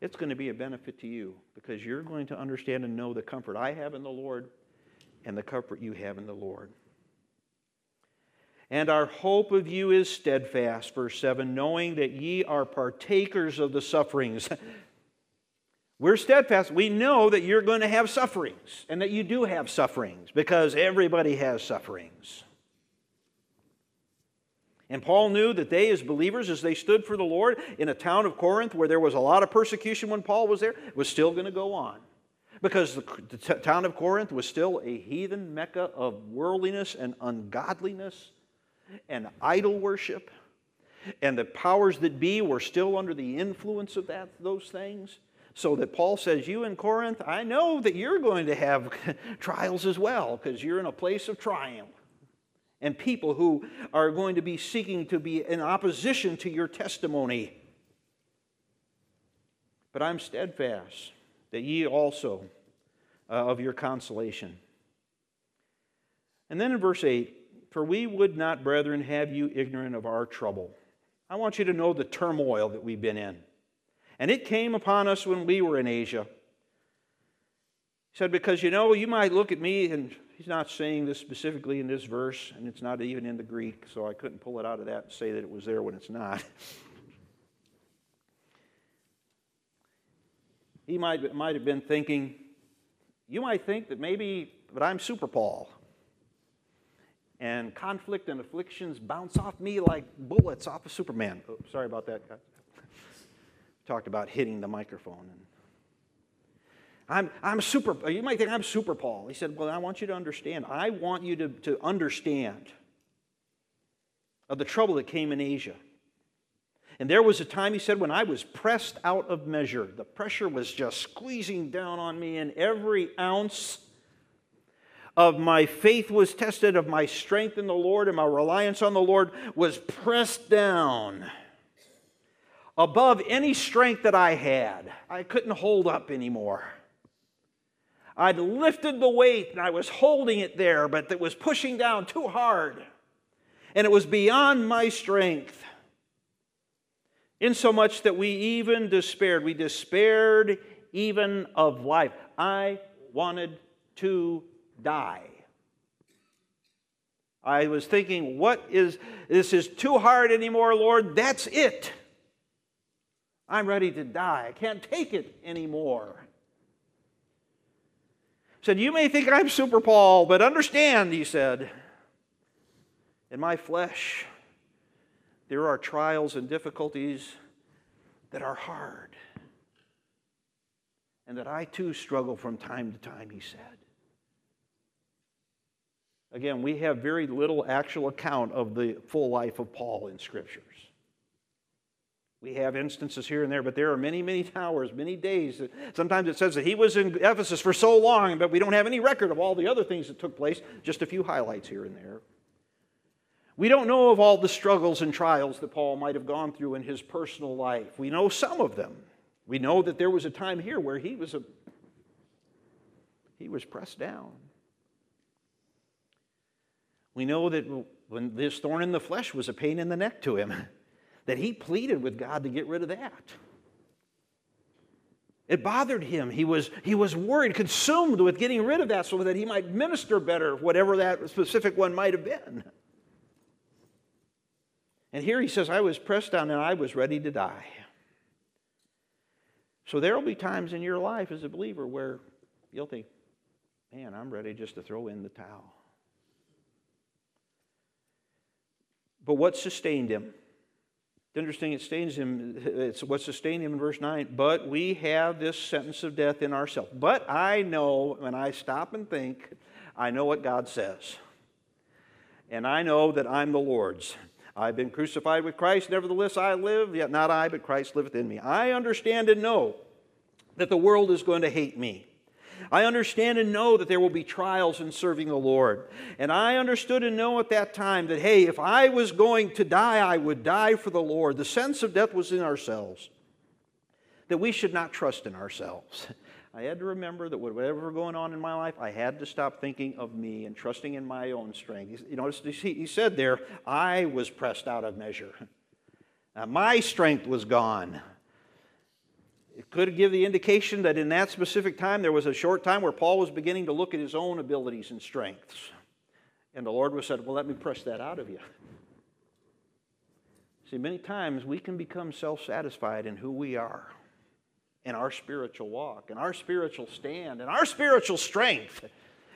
it's going to be a benefit to you because you're going to understand and know the comfort I have in the Lord and the comfort you have in the Lord. And our hope of you is steadfast, verse 7, knowing that ye are partakers of the sufferings. We're steadfast. We know that you're going to have sufferings and that you do have sufferings because everybody has sufferings. And Paul knew that they, as believers, as they stood for the Lord in a town of Corinth where there was a lot of persecution when Paul was there, was still going to go on. Because the, the t- town of Corinth was still a heathen mecca of worldliness and ungodliness and idol worship. And the powers that be were still under the influence of that, those things. So that Paul says, You in Corinth, I know that you're going to have trials as well, because you're in a place of triumph and people who are going to be seeking to be in opposition to your testimony. But I'm steadfast that ye also uh, of your consolation. And then in verse 8, for we would not, brethren, have you ignorant of our trouble. I want you to know the turmoil that we've been in. And it came upon us when we were in Asia. He said, because you know, you might look at me and he's not saying this specifically in this verse, and it's not even in the Greek, so I couldn't pull it out of that and say that it was there when it's not. he might, might have been thinking, you might think that maybe, but I'm Super Paul. And conflict and afflictions bounce off me like bullets off of Superman. Oh, sorry about that, guys. Talked about hitting the microphone. And I'm, I'm super, you might think I'm super Paul. He said, Well, I want you to understand. I want you to, to understand of the trouble that came in Asia. And there was a time, he said, when I was pressed out of measure. The pressure was just squeezing down on me, and every ounce of my faith was tested, of my strength in the Lord and my reliance on the Lord was pressed down above any strength that I had. I couldn't hold up anymore. I'd lifted the weight and I was holding it there, but it was pushing down too hard. And it was beyond my strength. Insomuch that we even despaired. We despaired even of life. I wanted to die. I was thinking, what is this is too hard anymore, Lord? That's it. I'm ready to die. I can't take it anymore. Said, You may think I'm Super Paul, but understand, he said, in my flesh, there are trials and difficulties that are hard. And that I too struggle from time to time, he said. Again, we have very little actual account of the full life of Paul in scriptures. We have instances here and there, but there are many, many hours, many days. Sometimes it says that he was in Ephesus for so long, but we don't have any record of all the other things that took place, just a few highlights here and there. We don't know of all the struggles and trials that Paul might have gone through in his personal life. We know some of them. We know that there was a time here where he was a, he was pressed down. We know that when this thorn in the flesh was a pain in the neck to him, that he pleaded with God to get rid of that. It bothered him. He was, he was worried, consumed with getting rid of that so that he might minister better, whatever that specific one might have been. And here he says, I was pressed down and I was ready to die. So there will be times in your life as a believer where you'll think, man, I'm ready just to throw in the towel. But what sustained him? It's interesting, it sustains him. It's what sustained him in verse 9. But we have this sentence of death in ourselves. But I know, when I stop and think, I know what God says. And I know that I'm the Lord's. I've been crucified with Christ, nevertheless I live, yet not I, but Christ liveth in me. I understand and know that the world is going to hate me. I understand and know that there will be trials in serving the Lord. And I understood and know at that time that, hey, if I was going to die, I would die for the Lord. The sense of death was in ourselves, that we should not trust in ourselves. I had to remember that whatever was going on in my life, I had to stop thinking of me and trusting in my own strength. You notice he said there, I was pressed out of measure. Now, my strength was gone. It could give the indication that in that specific time, there was a short time where Paul was beginning to look at his own abilities and strengths. And the Lord was said, Well, let me press that out of you. See, many times we can become self satisfied in who we are, in our spiritual walk, in our spiritual stand, in our spiritual strength,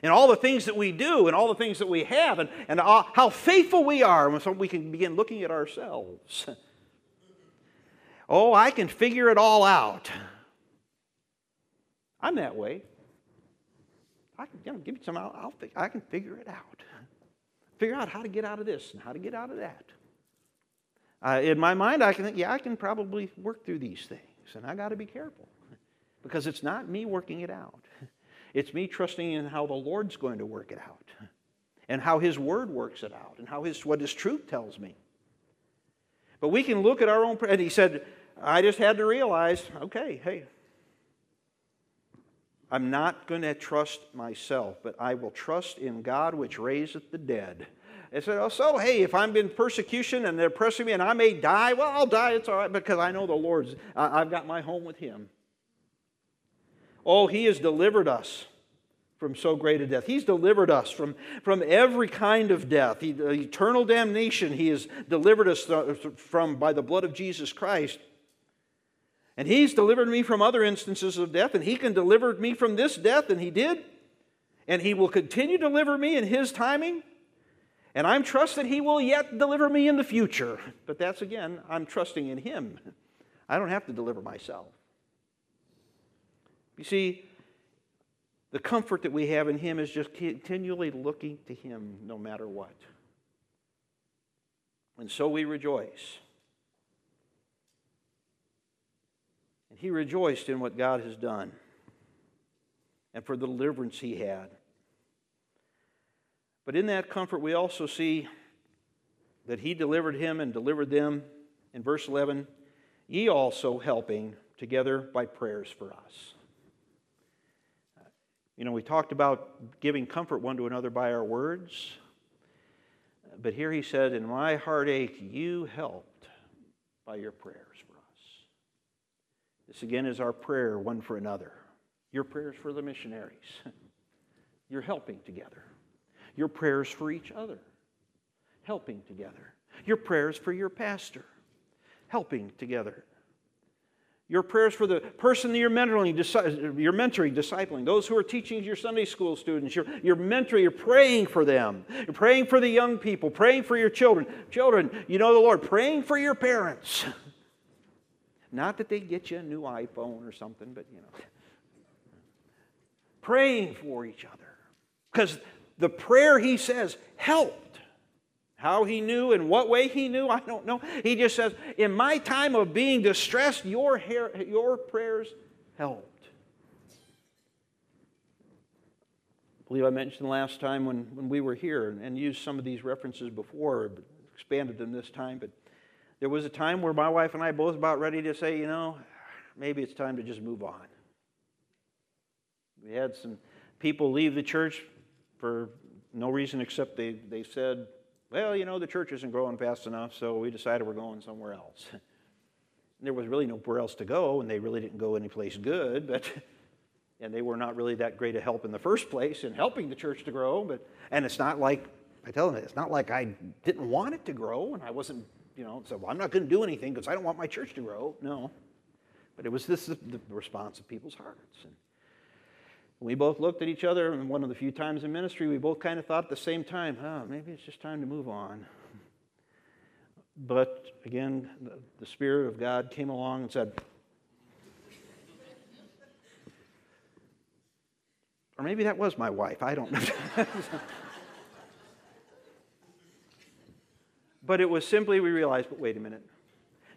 in all the things that we do, and all the things that we have, and, and uh, how faithful we are. And so we can begin looking at ourselves. Oh, I can figure it all out. I'm that way. I can you know, give me some, I'll, I'll, I can figure it out. Figure out how to get out of this and how to get out of that. Uh, in my mind, I can think, yeah, I can probably work through these things. And I got to be careful because it's not me working it out. It's me trusting in how the Lord's going to work it out and how His Word works it out and how his, what His truth tells me. But we can look at our own, and he said, I just had to realize, okay, hey, I'm not going to trust myself, but I will trust in God which raiseth the dead. I said, oh, so hey, if I'm in persecution and they're pressing me and I may die, well, I'll die. It's all right because I know the Lord's, I've got my home with Him. Oh, He has delivered us from so great a death. He's delivered us from, from every kind of death. He, eternal damnation, He has delivered us from by the blood of Jesus Christ. And He's delivered me from other instances of death, and He can deliver me from this death, and He did. And He will continue to deliver me in His timing. And I'm trust that He will yet deliver me in the future. But that's again, I'm trusting in Him. I don't have to deliver myself. You see, the comfort that we have in Him is just continually looking to Him no matter what. And so we rejoice. He rejoiced in what God has done and for the deliverance he had. But in that comfort, we also see that he delivered him and delivered them. In verse 11, ye also helping together by prayers for us. You know, we talked about giving comfort one to another by our words. But here he said, In my heartache, you helped by your prayers. This again is our prayer one for another. Your prayers for the missionaries. You're helping together. Your prayers for each other. helping together. Your prayers for your pastor, helping together. Your prayers for the person that you're mentoring, you're mentoring, discipling, those who are teaching your Sunday school students, you're, you're mentoring, you're praying for them. You're praying for the young people, praying for your children. Children, you know the Lord, praying for your parents. Not that they get you a new iPhone or something, but you know. Praying for each other. Because the prayer, he says, helped. How he knew, and what way he knew, I don't know. He just says, In my time of being distressed, your, your prayers helped. I believe I mentioned last time when, when we were here and, and used some of these references before, but expanded them this time. But there was a time where my wife and I both about ready to say, you know, maybe it's time to just move on. We had some people leave the church for no reason except they, they said, well, you know, the church isn't growing fast enough, so we decided we're going somewhere else. And there was really nowhere else to go, and they really didn't go anyplace good, but and they were not really that great a help in the first place in helping the church to grow. But and it's not like I tell them it's not like I didn't want it to grow, and I wasn't, you know, so well, I'm not going to do anything because I don't want my church to grow. No, but it was this the response of people's hearts. And, we both looked at each other, and one of the few times in ministry, we both kind of thought at the same time, oh, maybe it's just time to move on. But again, the, the Spirit of God came along and said, or maybe that was my wife, I don't know. but it was simply we realized, but wait a minute.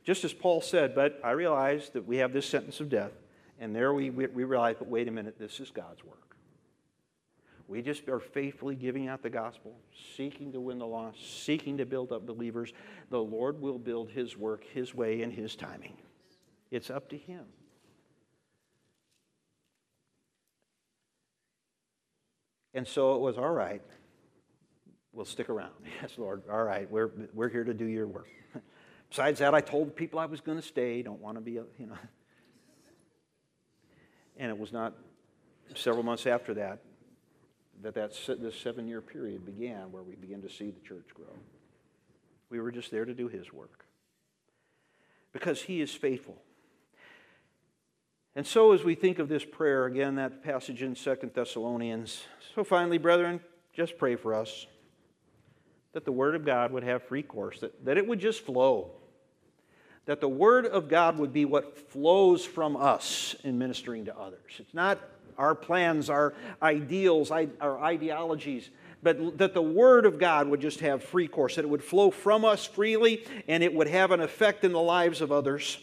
Just as Paul said, but I realized that we have this sentence of death. And there we, we, we realize, but wait a minute, this is God's work. We just are faithfully giving out the gospel, seeking to win the lost, seeking to build up believers. The Lord will build His work His way and His timing. It's up to Him. And so it was all right. We'll stick around. Yes, Lord. All right. We're, we're here to do your work. Besides that, I told people I was going to stay. Don't want to be, a, you know. And it was not several months after that that, that this seven year period began where we began to see the church grow. We were just there to do his work because he is faithful. And so, as we think of this prayer, again, that passage in Second Thessalonians, so finally, brethren, just pray for us that the Word of God would have free course, that, that it would just flow that the Word of God would be what flows from us in ministering to others. It's not our plans, our ideals, our ideologies, but that the Word of God would just have free course, that it would flow from us freely and it would have an effect in the lives of others.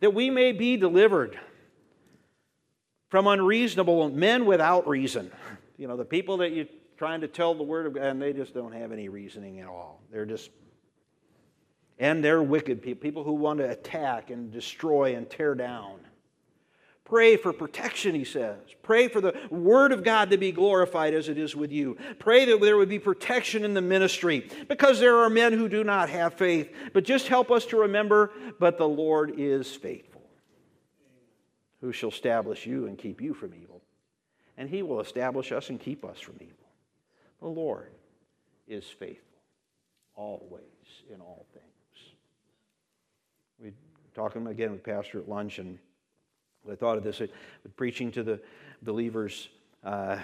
That we may be delivered from unreasonable men without reason. You know, the people that you're trying to tell the Word of God, and they just don't have any reasoning at all. They're just and they're wicked people, people who want to attack and destroy and tear down. Pray for protection, he says. Pray for the Word of God to be glorified as it is with you. Pray that there would be protection in the ministry because there are men who do not have faith. But just help us to remember, but the Lord is faithful, who shall establish you and keep you from evil. And he will establish us and keep us from evil. The Lord is faithful always in all things. We talking again with Pastor at lunch, and I thought of this uh, preaching to the believers, uh,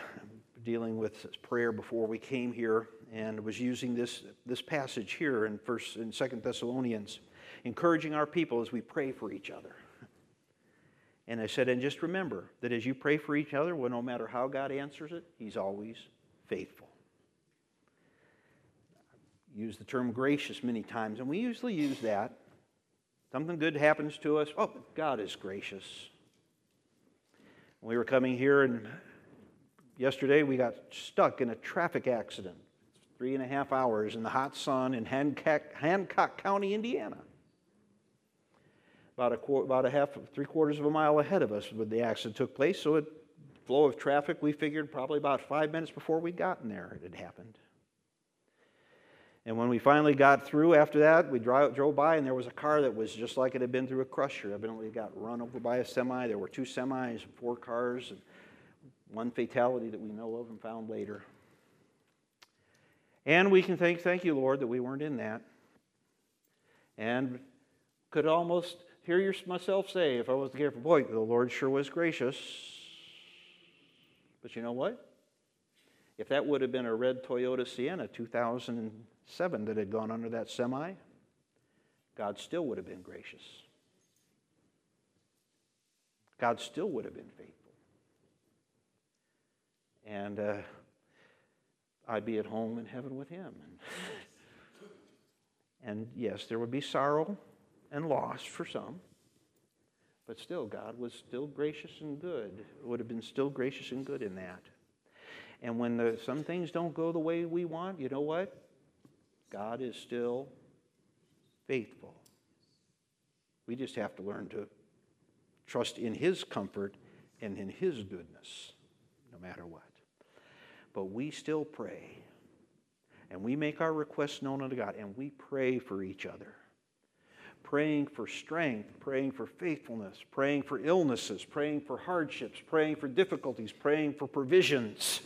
dealing with prayer before we came here, and was using this this passage here in First and Second Thessalonians, encouraging our people as we pray for each other. And I said, and just remember that as you pray for each other, well, no matter how God answers it, He's always faithful. Use the term gracious many times, and we usually use that Something good happens to us. Oh, God is gracious. We were coming here, and yesterday we got stuck in a traffic accident. Three and a half hours in the hot sun in Hancock, Hancock County, Indiana. About a, about a half, three quarters of a mile ahead of us when the accident took place. So, it, flow of traffic, we figured probably about five minutes before we'd gotten there, it had happened. And when we finally got through after that, we drove, drove by and there was a car that was just like it had been through a crusher. Evidently, it got run over by a semi. There were two semis, four cars, and one fatality that we know of and found later. And we can thank, thank you, Lord, that we weren't in that. And could almost hear myself say, if I wasn't careful, boy, the Lord sure was gracious. But you know what? If that would have been a red Toyota Sienna 2007 that had gone under that semi, God still would have been gracious. God still would have been faithful. And uh, I'd be at home in heaven with Him. and yes, there would be sorrow and loss for some. But still, God was still gracious and good. Would have been still gracious and good in that. And when the, some things don't go the way we want, you know what? God is still faithful. We just have to learn to trust in His comfort and in His goodness, no matter what. But we still pray. And we make our requests known unto God. And we pray for each other. Praying for strength, praying for faithfulness, praying for illnesses, praying for hardships, praying for difficulties, praying for provisions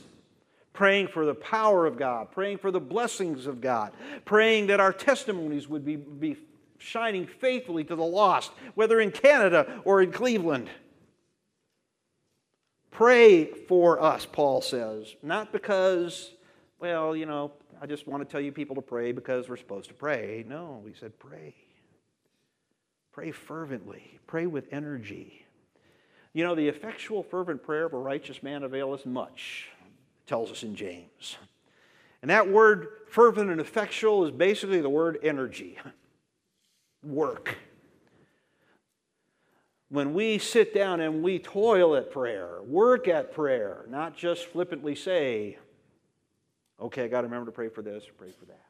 praying for the power of God, praying for the blessings of God, praying that our testimonies would be, be shining faithfully to the lost, whether in Canada or in Cleveland. Pray for us, Paul says, not because, well, you know, I just want to tell you people to pray because we're supposed to pray. No, he said pray. Pray fervently, pray with energy. You know, the effectual, fervent prayer of a righteous man availeth much, tells us in James. And that word fervent and effectual is basically the word energy, work when we sit down and we toil at prayer, work at prayer, not just flippantly say, okay, I got to remember to pray for this pray for that,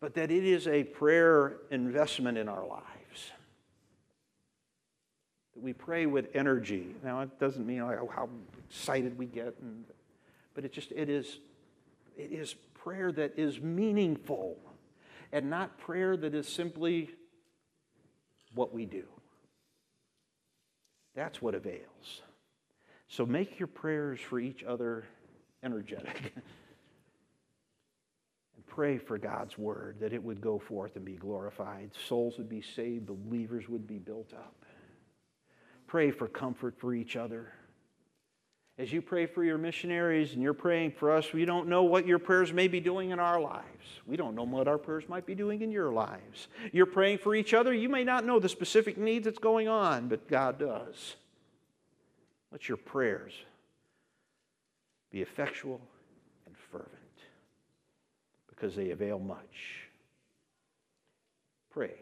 but that it is a prayer investment in our lives. That we pray with energy. Now, it doesn't mean like oh, how excited we get, and, but it just, it is, it is prayer that is meaningful and not prayer that is simply what we do. That's what avails. So make your prayers for each other energetic. and pray for God's word that it would go forth and be glorified. Souls would be saved, believers would be built up. Pray for comfort for each other. As you pray for your missionaries and you're praying for us, we don't know what your prayers may be doing in our lives. We don't know what our prayers might be doing in your lives. You're praying for each other. You may not know the specific needs that's going on, but God does. Let your prayers be effectual and fervent because they avail much. Pray.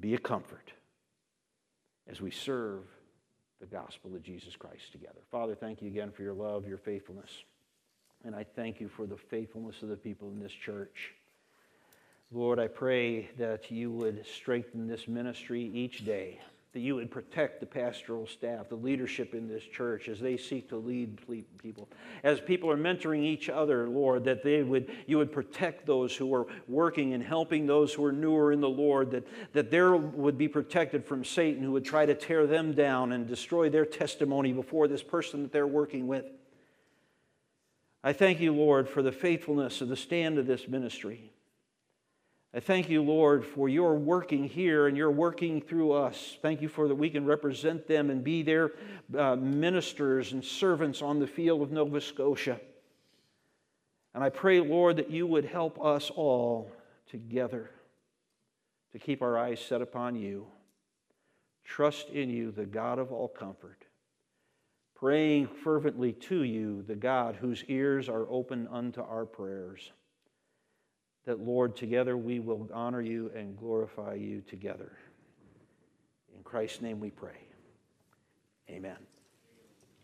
Be a comfort as we serve the gospel of Jesus Christ together. Father, thank you again for your love, your faithfulness. And I thank you for the faithfulness of the people in this church. Lord, I pray that you would strengthen this ministry each day that you would protect the pastoral staff, the leadership in this church as they seek to lead people. As people are mentoring each other, Lord, that they would, you would protect those who are working and helping those who are newer in the Lord, that, that they would be protected from Satan who would try to tear them down and destroy their testimony before this person that they're working with. I thank you, Lord, for the faithfulness of the stand of this ministry. I thank you, Lord, for your working here and your working through us. Thank you for that we can represent them and be their uh, ministers and servants on the field of Nova Scotia. And I pray, Lord, that you would help us all together to keep our eyes set upon you. Trust in you, the God of all comfort. Praying fervently to you, the God whose ears are open unto our prayers that, Lord, together we will honor you and glorify you together. In Christ's name we pray. Amen.